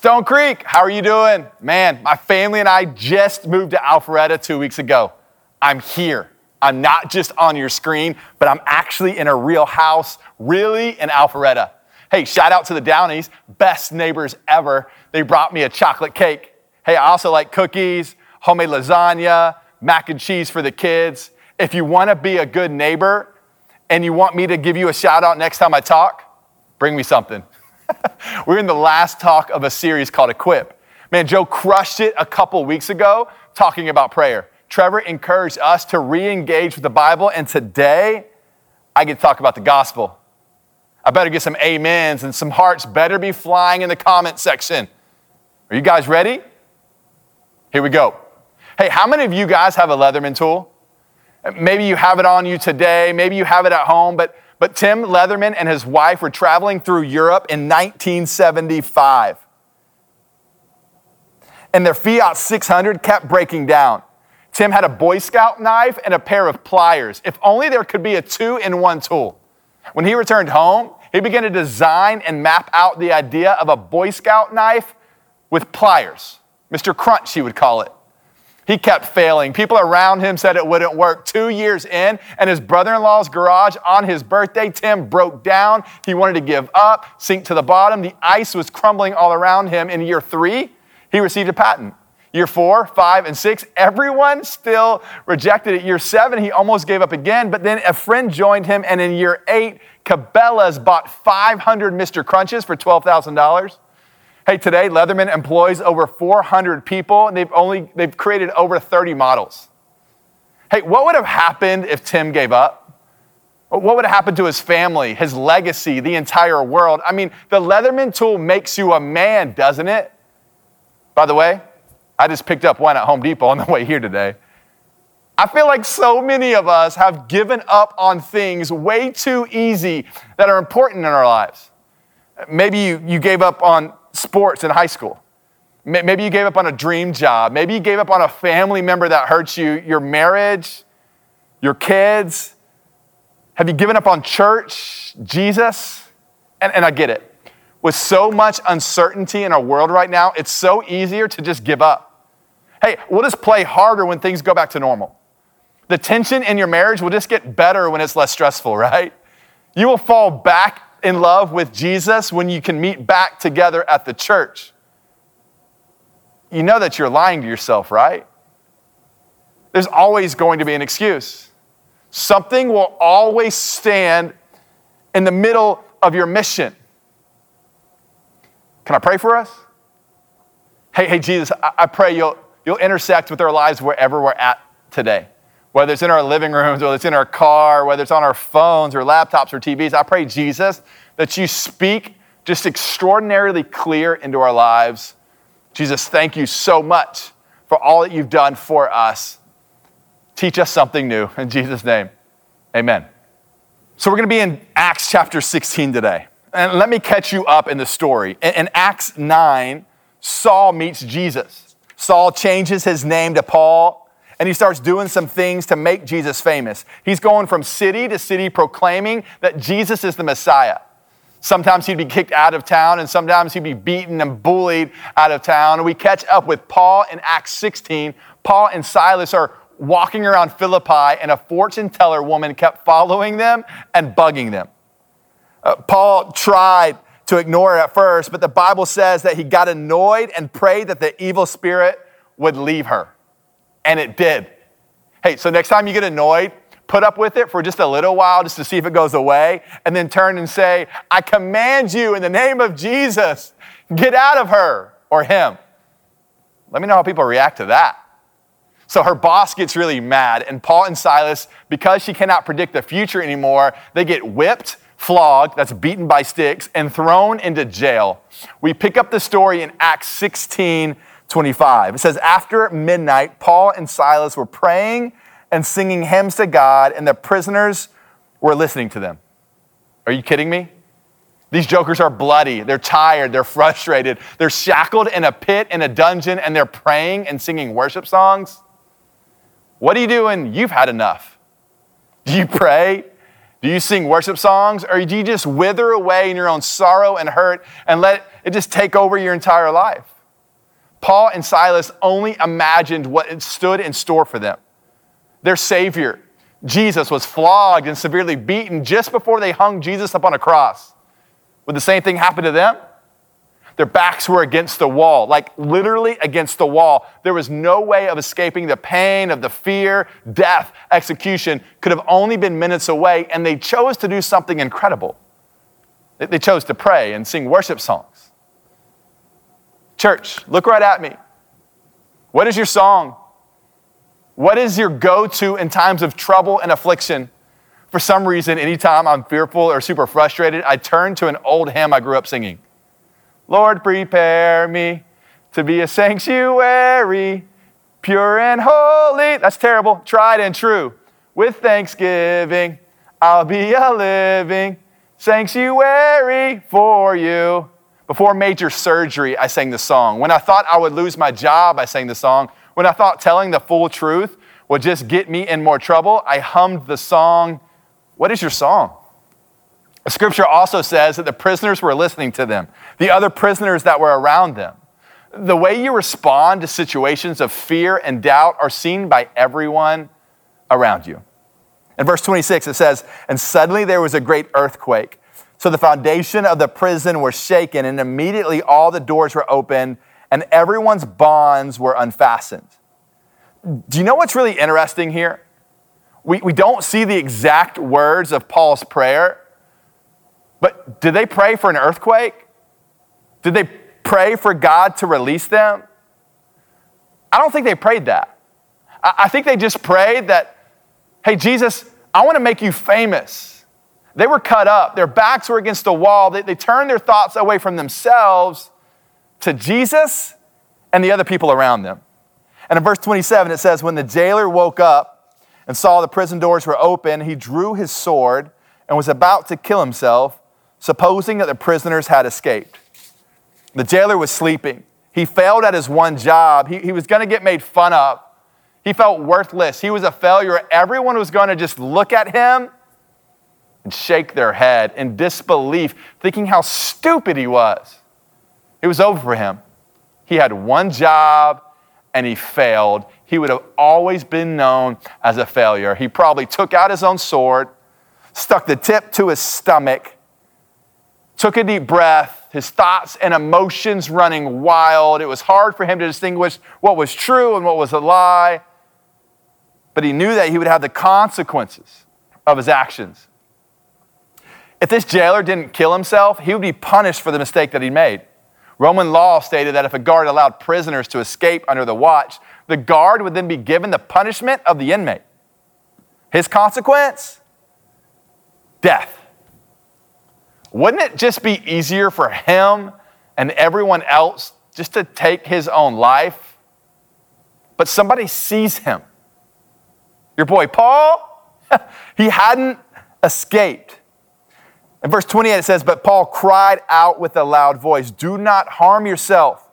Stone Creek, how are you doing? Man, my family and I just moved to Alpharetta two weeks ago. I'm here. I'm not just on your screen, but I'm actually in a real house, really in Alpharetta. Hey, shout out to the Downies, best neighbors ever. They brought me a chocolate cake. Hey, I also like cookies, homemade lasagna, mac and cheese for the kids. If you want to be a good neighbor and you want me to give you a shout out next time I talk, bring me something. We're in the last talk of a series called Equip. Man, Joe crushed it a couple weeks ago talking about prayer. Trevor encouraged us to re engage with the Bible, and today I get to talk about the gospel. I better get some amens and some hearts better be flying in the comment section. Are you guys ready? Here we go. Hey, how many of you guys have a Leatherman tool? Maybe you have it on you today, maybe you have it at home, but but Tim Leatherman and his wife were traveling through Europe in 1975. And their Fiat 600 kept breaking down. Tim had a Boy Scout knife and a pair of pliers. If only there could be a two in one tool. When he returned home, he began to design and map out the idea of a Boy Scout knife with pliers. Mr. Crunch, he would call it. He kept failing. People around him said it wouldn't work. Two years in, and his brother in law's garage on his birthday, Tim broke down. He wanted to give up, sink to the bottom. The ice was crumbling all around him. In year three, he received a patent. Year four, five, and six, everyone still rejected it. Year seven, he almost gave up again, but then a friend joined him, and in year eight, Cabela's bought 500 Mr. Crunches for $12,000. Hey, today Leatherman employs over 400 people and they've only they've created over 30 models. Hey, what would have happened if Tim gave up? What would have happened to his family, his legacy, the entire world? I mean, the Leatherman tool makes you a man, doesn't it? By the way, I just picked up one at Home Depot on the way here today. I feel like so many of us have given up on things way too easy that are important in our lives. Maybe you, you gave up on sports in high school. Maybe you gave up on a dream job. Maybe you gave up on a family member that hurts you, your marriage, your kids. Have you given up on church, Jesus? And, and I get it. With so much uncertainty in our world right now, it's so easier to just give up. Hey, we'll just play harder when things go back to normal. The tension in your marriage will just get better when it's less stressful, right? You will fall back in love with Jesus when you can meet back together at the church. You know that you're lying to yourself, right? There's always going to be an excuse. Something will always stand in the middle of your mission. Can I pray for us? Hey, hey, Jesus, I, I pray you'll, you'll intersect with our lives wherever we're at today whether it's in our living rooms, whether it's in our car, whether it's on our phones or laptops or TVs. I pray, Jesus, that you speak just extraordinarily clear into our lives. Jesus, thank you so much for all that you've done for us. Teach us something new. In Jesus' name, amen. So we're going to be in Acts chapter 16 today. And let me catch you up in the story. In, Acts 9, Saul meets Jesus. Saul changes his name to Paul and he starts doing some things to make Jesus famous. He's going from city to city proclaiming that Jesus is the Messiah. Sometimes he'd be kicked out of town, and sometimes he'd be beaten and bullied out of town. And we catch up with Paul in Acts 16. Paul and Silas are walking around Philippi, and a fortune teller woman kept following them and bugging them. Uh, Paul tried to ignore it at first, but the Bible says that he got annoyed and prayed that the evil spirit would leave her. And it did. Hey, so next time you get annoyed, put up with it for just a little while just to see if it goes away, and then turn and say, I command you in the name of Jesus, get out of her or him. Let me know how people react to that. So her boss gets really mad, and Paul and Silas, because she cannot predict the future anymore, they get whipped, flogged, that's beaten by sticks, and thrown into jail. We pick up the story in Acts 16 25. It says, After midnight, Paul and Silas were praying and singing hymns to God, and the prisoners were listening to them. Are you kidding me? These jokers are bloody. They're tired. They're frustrated. They're shackled in a pit in a dungeon, and they're praying and singing worship songs. What do you do when you've had enough? Do you pray? Do you sing worship songs? Or do you just wither away in your own sorrow and hurt and let it just take over your entire life. Paul and Silas only imagined what stood in store for them. Their Savior, Jesus, was flogged and severely beaten just before they hung Jesus up on a cross. Would the same thing happen to them? Their backs were against the wall, like literally against the wall. There was no way of escaping the pain of the fear, death, execution could have only been minutes away, and they chose to do something incredible. They chose to pray and sing worship songs. Church, look right at me. What is your song? What is your go to in times of trouble and affliction? For some reason, anytime I'm fearful or super frustrated, I turn to an old hymn I grew up singing. Lord, prepare me to be a sanctuary, pure and holy. That's terrible. Tried and true. With thanksgiving, I'll be a living sanctuary for you. Before major surgery, I sang the song. When I thought I would lose my job, I sang the song. When I thought telling the full truth would just get me in more trouble, I hummed the song. What is your song? The Scripture also says that the prisoners were listening to them, the other prisoners that were around them. The way you respond to situations of fear and doubt are seen by everyone around you. In verse 26, it says, And suddenly there was a great earthquake. So the foundation of the prison was shaken, and immediately all the doors were opened, and everyone's bonds were unfastened. Do you know what's really interesting here? We, we don't see the exact words of Paul's prayer, but did they pray for an earthquake? Did they pray for God to release them? I don't think they prayed that. I think they just prayed that, hey, Jesus, I want to make you famous. They were cut up, their backs were against the wall. They, they turned their thoughts away from themselves to Jesus and the other people around them. And in verse 27, it says, When the jailer woke up and saw the prison doors were open, he drew his sword and was about to kill himself supposing that the prisoners had escaped. The jailer was sleeping. He failed at his one job. He, he was going to get made fun of. He felt worthless. He was a failure. Everyone was going to just look at him and shake their head in disbelief, thinking how stupid he was. It was over for him. He had one job and he failed. He would have always been known as a failure. He probably took out his own sword, stuck the tip to his stomach, took a deep breath, his thoughts and emotions running wild. It was hard for him to distinguish what was true and what was a lie. But he knew that he would have the consequences of his actions. If this jailer didn't kill himself, he would be punished for the mistake that he made. Roman law stated that if a guard allowed prisoners to escape under the watch, the guard would then be given the punishment of the inmate. His consequence? Death. Wouldn't it just be easier for him and everyone else just to take his own life? But somebody sees him. Your boy Paul, he hadn't escaped. In verse 28, it says, But Paul cried out with a loud voice, Do not harm yourself,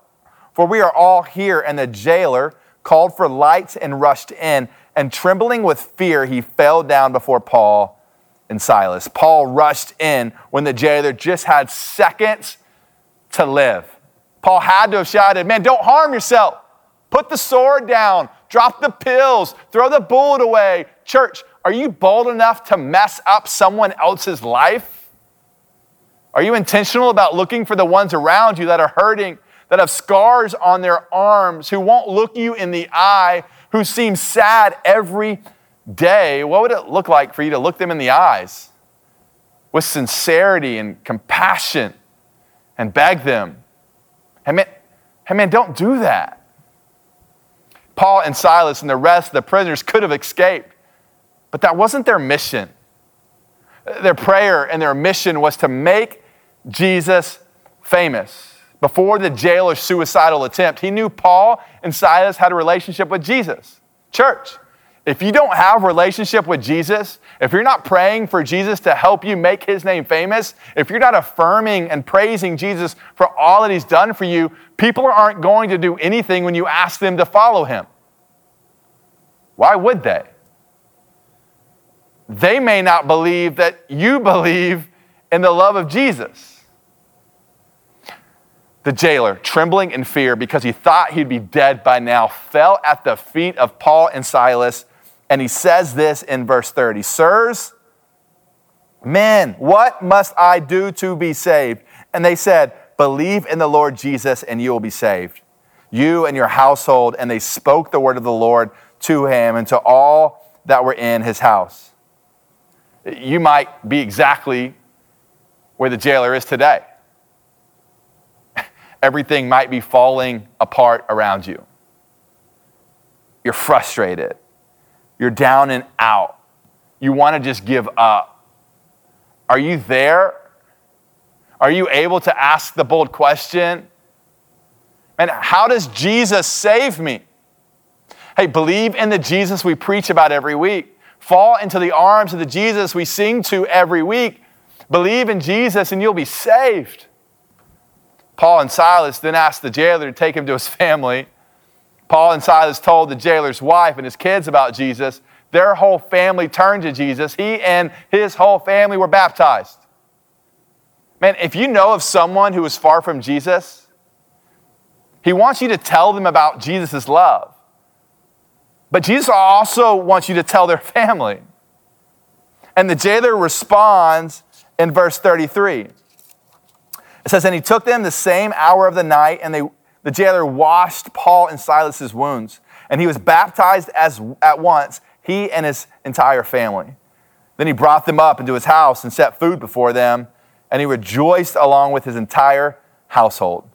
for we are all here. And the jailer called for lights and rushed in. And trembling with fear, he fell down before Paul and Silas. Paul rushed in when the jailer just had seconds to live. Paul had to have shouted, Man, don't harm yourself. Put the sword down, drop the pills, throw the bullet away. Church, are you bold enough to mess up someone else's life? Are you intentional about looking for the ones around you that are hurting, that have scars on their arms, who won't look you in the eye, who seem sad every day, what would it look like for you to look them in the eyes with sincerity and compassion and beg them? Hey man, hey man, don't do that. Paul and Silas and the rest of the prisoners could have escaped, but that wasn't their mission. Their prayer and their mission was to make Jesus famous. Before the jailer's suicidal attempt, he knew Paul and Silas had a relationship with Jesus. Church, if you don't have relationship with Jesus, if you're not praying for Jesus to help you make his name famous, if you're not affirming and praising Jesus for all that he's done for you, people aren't going to do anything when you ask them to follow him. Why would they? They may not believe that you believe in the love of Jesus. The jailer, trembling in fear because he thought he'd be dead by now, fell at the feet of Paul and Silas. And he says this in verse 30 Sirs, men, what must I do to be saved? And they said, Believe in the Lord Jesus, and you will be saved, you and your household. And they spoke the word of the Lord to him and to all that were in his house. You might be exactly where the jailer is today everything might be falling apart around you. You're frustrated. You're down and out. You want to just give up. Are you there? Are you able to ask the bold question? And how does Jesus save me? Hey, believe in the Jesus we preach about every week. Fall into the arms of the Jesus we sing to every week. Believe in Jesus and you'll be saved. Paul and Silas then asked the jailer to take him to his family. Paul and Silas told the jailer's wife and his kids about Jesus. Their whole family turned to Jesus. He and his whole family were baptized. Man, if you know of someone who is far from Jesus, he wants you to tell them about Jesus' love. But Jesus also wants you to tell their family. And the jailer responds in verse 33. It says, And he took them the same hour of the night, and they, the jailer washed Paul and Silas's wounds. And he was baptized as, at once, he and his entire family. Then he brought them up into his house and set food before them, and he rejoiced along with his entire household.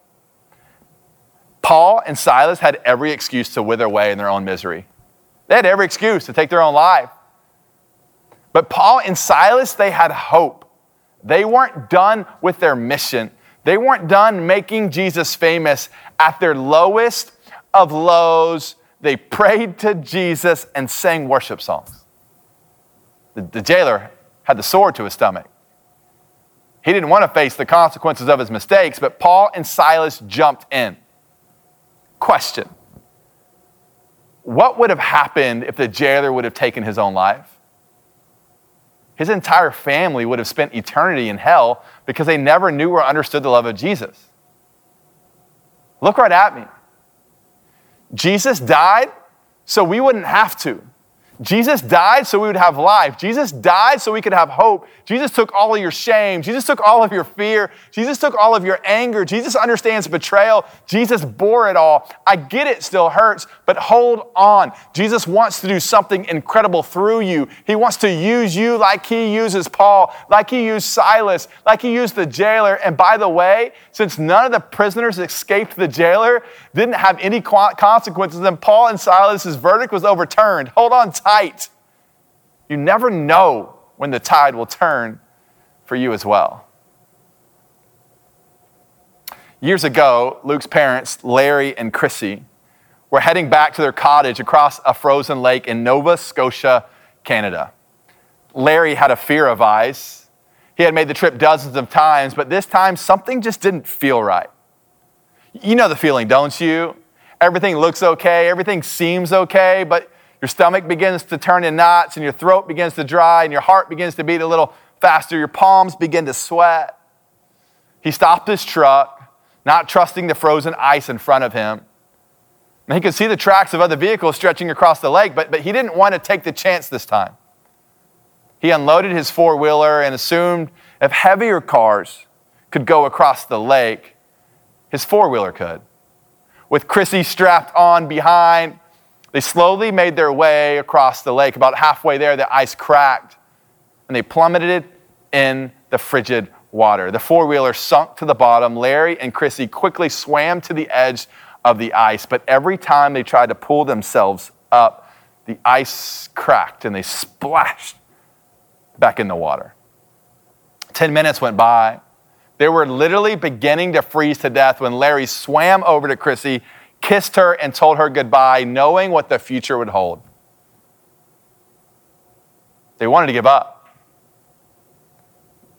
Paul and Silas had every excuse to wither away in their own misery. They had every excuse to take their own life. But Paul and Silas, they had hope. They weren't done with their mission. They weren't done making Jesus famous. At their lowest of lows, they prayed to Jesus and sang worship songs. The, the, jailer had the sword to his stomach. He didn't want to face the consequences of his mistakes, but Paul and Silas jumped in. Question What would have happened if the jailer would have taken his own life? His entire family would have spent eternity in hell because they never knew or understood the love of Jesus. Look right at me. Jesus died so we wouldn't have to. Jesus died so we would have life. Jesus died so we could have hope. Jesus took all of your shame. Jesus took all of your fear. Jesus took all of your anger. Jesus understands betrayal. Jesus bore it all. I get it still hurts, but hold on. Jesus wants to do something incredible through you. He wants to use you like he uses Paul, like he used Silas, like he used the jailer. And by the way, since none of the prisoners escaped the jailer, didn't have any consequences, then Paul and Silas's verdict was overturned. Hold on tight. You never know when the tide will turn for you as well. Years ago, Luke's parents, Larry and Chrissy, were heading back to their cottage across a frozen lake in Nova Scotia, Canada. Larry had a fear of ice. He had made the trip dozens of times, but this time something just didn't feel right. You know the feeling, don't you? Everything looks okay, everything seems okay, but your stomach begins to turn in knots and your throat begins to dry and your heart begins to beat a little faster. Your palms begin to sweat. He stopped his truck, not trusting the frozen ice in front of him. And he could see the tracks of other vehicles stretching across the lake, but, but he didn't want to take the chance this time. He unloaded his four wheeler and assumed if heavier cars could go across the lake, his four wheeler could. With Chrissy strapped on behind, they slowly made their way across the lake. About halfway there, the ice cracked and they plummeted in the frigid water. The four wheeler sunk to the bottom. Larry and Chrissy quickly swam to the edge of the ice, but every time they tried to pull themselves up, the ice cracked and they splashed back in the water. 10 minutes went by. They were literally beginning to freeze to death when Larry swam over to Chrissy, kissed her, and told her goodbye, knowing what the future would hold. They wanted to give up.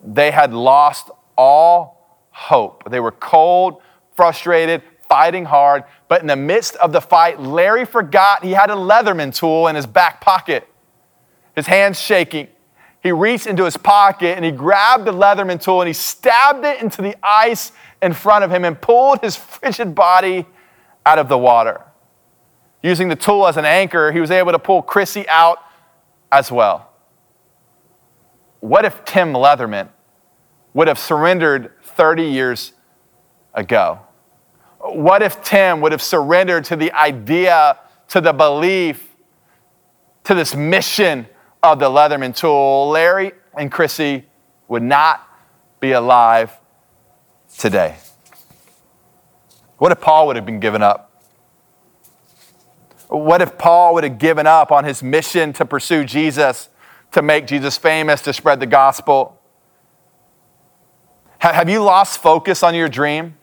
They had lost all hope. They were cold, frustrated, fighting hard, but in the midst of the fight, Larry forgot he had a Leatherman tool in his back pocket. His hands shaking, he reached into his pocket and he grabbed the Leatherman tool and he stabbed it into the ice in front of him and pulled his frigid body out of the water. Using the tool as an anchor, he was able to pull Chrissy out as well. What if Tim Leatherman would have surrendered 30 years ago? What if Tim would have surrendered to the idea, to the belief, to this mission of the Leatherman tool? Larry and Chrissy would not be alive today. What if Paul would have been given up? What if Paul would have given up on his mission to pursue Jesus, to make Jesus famous, to spread the gospel? Have you lost focus on your dream?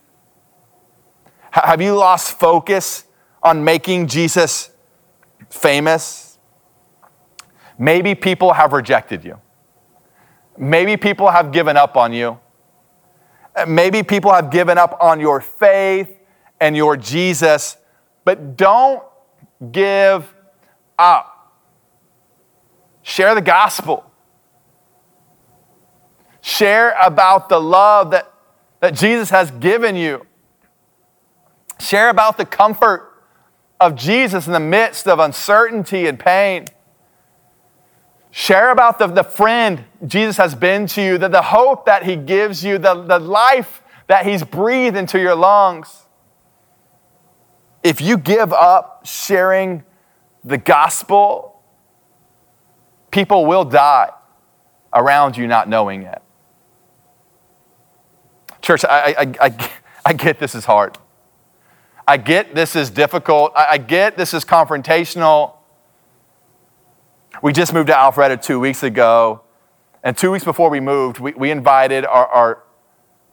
Have you lost focus on making Jesus famous? Maybe people have rejected you. Maybe people have given up on you. Maybe people have given up on your faith and your Jesus, but don't give up. Share the gospel. Share about the love that, that Jesus has given you. Share about the comfort of Jesus in the midst of uncertainty and pain. Share about the, the friend Jesus has been to you, the, the hope that he gives you, the, the life that he's breathed into your lungs. If you give up sharing the gospel, people will die around you not knowing it. Church, I, I, I, I get this is hard. I get this is difficult. I, I get this is confrontational. We just moved to Alpharetta two weeks ago. And two weeks before we moved, we, we invited our, our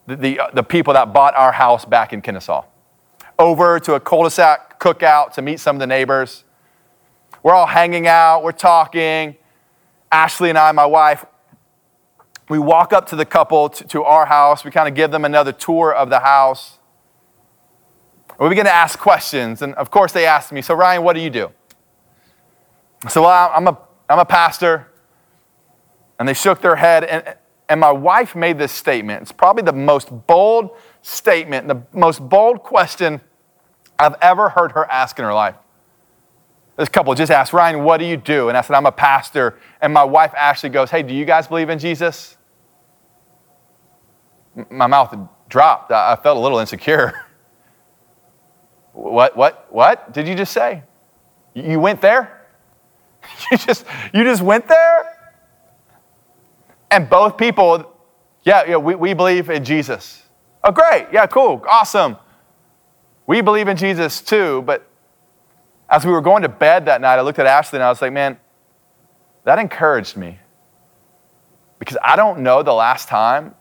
the, the, the, people that bought our house back in Kennesaw over to a cul-de-sac cookout to meet some of the neighbors. We're all hanging out, we're talking. Ashley and I, my wife, we walk up to the couple to, to our house. We kind of give them another tour of the house. We begin to ask questions. And of course, they ask me, So, Ryan, what do you do? I said, Well, I'm a, I'm a pastor. And they shook their head. And, and my wife made this statement. It's probably the most bold statement, the most bold question I've ever heard her ask in her life. This couple just asked, Ryan, what do you do? And I said, I'm a pastor. And my wife Ashley goes, Hey, do you guys believe in Jesus? My mouth dropped. I felt a little insecure. what, what, what did you just say? You went there? You just, you just went there? And both people, yeah, yeah we, we believe in Jesus. Oh, great. Yeah, cool. Awesome. We believe in Jesus too, but as we were going to bed that night, I looked at Ashley and I was like, man, that encouraged me. Because I don't know the last time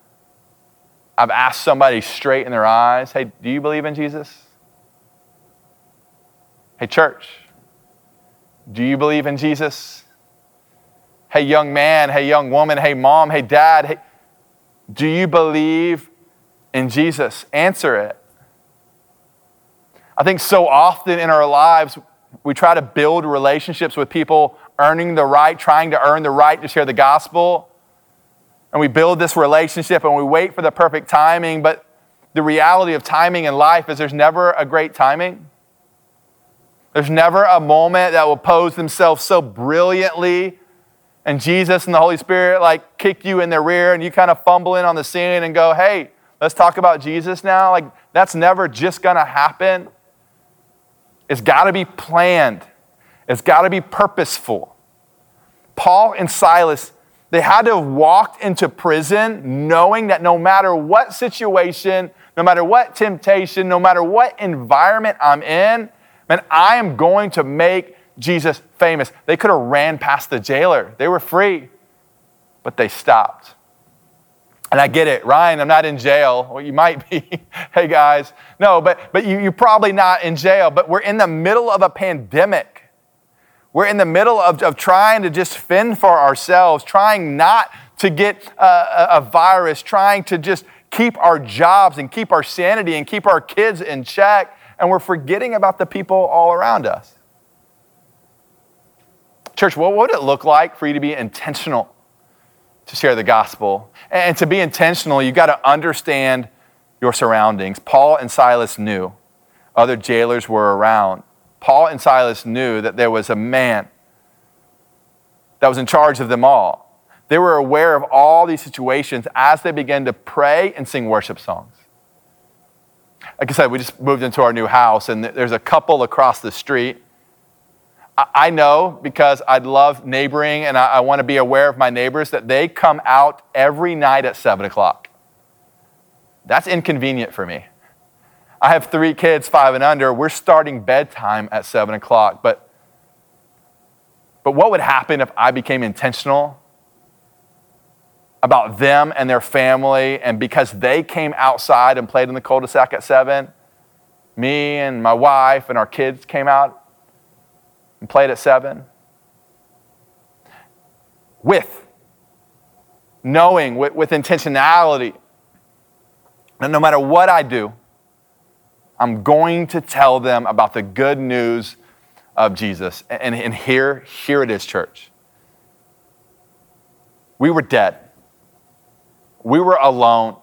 I've asked somebody straight in their eyes, hey, do you believe in Jesus? Hey, church, do you believe in Jesus? Hey, young man, hey, young woman, hey, mom, hey, dad, hey, do you believe in Jesus? Answer it. I think so often in our lives, we try to build relationships with people, earning the right, trying to earn the right to share the gospel. And we build this relationship and we wait for the perfect timing, but the reality of timing in life is there's never a great timing. There's never a moment that will pose themselves so brilliantly and Jesus and the Holy Spirit like kick you in the rear and you kind of fumble in on the scene and go, hey, let's talk about Jesus now. Like, that's never just gonna happen. It's gotta be planned, it's gotta be purposeful. Paul and Silas, they had to have walked into prison knowing that no matter what situation, no matter what temptation, no matter what environment I'm in, Man, I am going to make Jesus famous. They could have ran past the jailer. They were free, but they stopped. And I get it, Ryan, I'm not in jail. Well, you might be. hey, guys. No, but, but you, you're probably not in jail. But we're in the middle of a pandemic. We're in the middle of, of trying to just fend for ourselves, trying not to get a, a virus, trying to just keep our jobs and keep our sanity and keep our kids in check and we're forgetting about the people all around us. Church, what would it look like for you to be intentional to share the gospel. And to be intentional, you've got to understand your surroundings. Paul and Silas knew other jailers were around. Paul and Silas knew that there was a man that was in charge of them all. They were aware of all these situations as they began to pray and sing worship songs. Like I said, we just moved into our new house, and there's a couple across the street. I know because I love neighboring and I, want to be aware of my neighbors that they come out every night at 7 o'clock. That's inconvenient for me. I have three kids, five and under. We're starting bedtime at 7 o'clock, but, but what would happen if I became intentional about them and their family, and because they came outside and played in the cul-de-sac at 7, me and my wife and our kids came out and played at 7? With knowing, with, with intentionality, that no matter what I do, I'm going to tell them about the good news of Jesus. And, and here, here it is, church. We were dead. We were alone.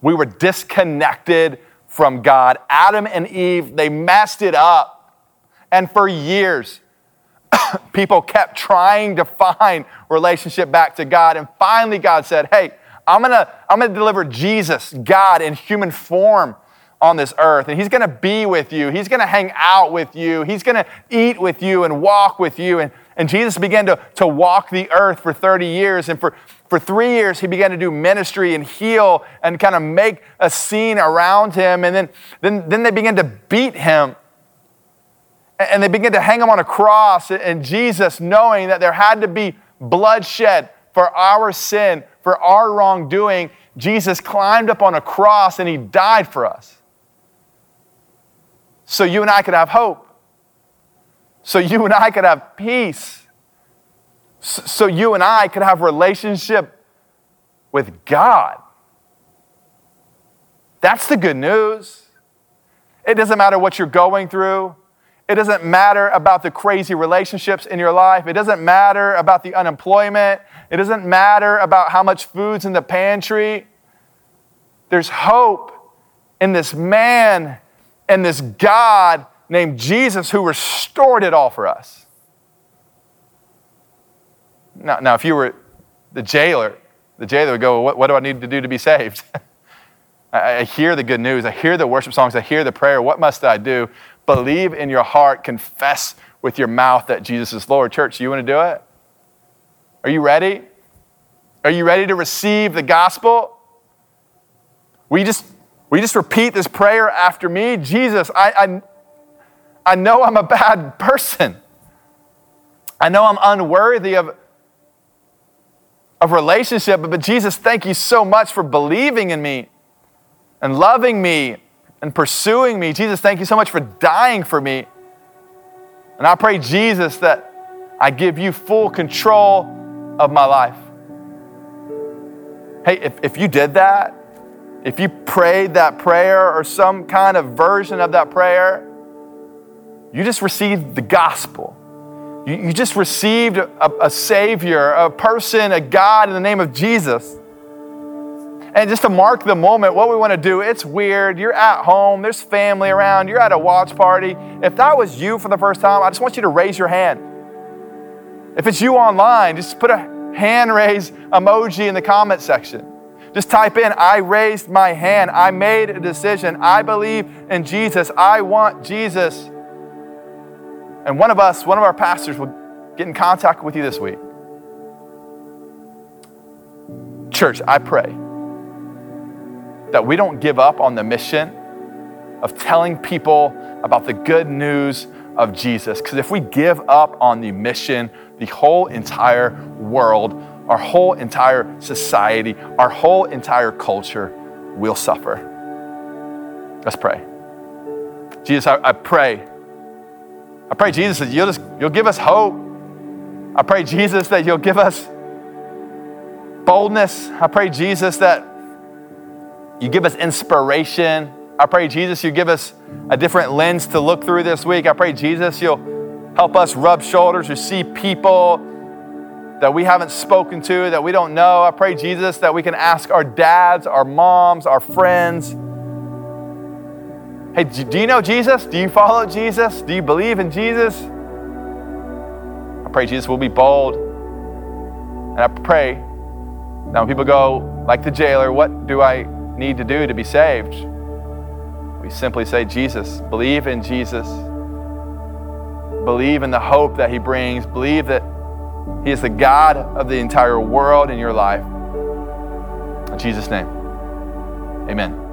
We were disconnected from God. Adam and Eve, they messed it up. And for years, people kept trying to find relationship back to God. And finally, God said, Hey, I'm gonna, I'm gonna deliver Jesus, God, in human form on this earth. And He's gonna be with you. He's gonna hang out with you. He's gonna eat with you and walk with you. And, and Jesus began to, to walk the earth for 30 years. And for, for three years, he began to do ministry and heal and kind of make a scene around him. And then, then, then they began to beat him and they began to hang him on a cross. And Jesus, knowing that there had to be bloodshed for our sin, for our wrongdoing, Jesus climbed up on a cross and he died for us. So you and I could have hope. So you and I could have peace. So you and I could have relationship with God. That's the good news. It doesn't matter what you're going through. It doesn't matter about the crazy relationships in your life. It doesn't matter about the unemployment. It doesn't matter about how much food's in the pantry. There's hope in this man and this God named Jesus who restored it all for us. Now, now if you were the jailer, the jailer would go, What, what do I need to do to be saved? I, I hear the good news. I hear the worship songs. I hear the prayer. What must I do? Believe in your heart, confess with your mouth that Jesus is Lord. Church, you want to do it? Are you ready? Are you ready to receive the gospel? We just we just repeat this prayer after me? Jesus, I, I, I know I'm a bad person. I know I'm unworthy of, of relationship, but Jesus, thank you so much for believing in me and loving me and pursuing me. Jesus, thank you so much for dying for me. And I pray, Jesus, that I give you full control of my life. Hey, if, if you did that, if you prayed that prayer or some kind of version of that prayer, you just received the gospel. You, you just received a, a Savior, a person, a God in the name of Jesus. And just to mark the moment, what we want to do, it's weird. You're at home, there's family around, you're at a watch party. If that was you for the first time, I just want you to raise your hand. If it's you online, just put a hand raise emoji in the comment section. Just type in, I raised my hand. I made a decision. I believe in Jesus. I want Jesus. And one of us, one of our pastors, will get in contact with you this week. Church, I pray that we don't give up on the mission of telling people about the good news of Jesus. Because if we give up on the mission, the whole entire world, our whole entire society, our whole entire culture will suffer. Let's pray. Jesus, I, I pray. I pray, Jesus, that you'll, just, you'll give us hope. I pray, Jesus, that you'll give us boldness. I pray, Jesus, that you give us inspiration. I pray, Jesus, you give us a different lens to look through this week. I pray, Jesus, you'll help us rub shoulders or see people that we haven't spoken to, that we don't know. I pray, Jesus, that we can ask our dads, our moms, our friends. Hey, do you know Jesus? Do you follow Jesus? Do you believe in Jesus? I pray, Jesus, we'll be bold. And I pray that when people go, like the jailer, what do I need to do to be saved? We simply say, Jesus, believe in Jesus. Believe in the hope that He brings. Believe that He is the God of the entire world in your life. In Jesus' name, amen.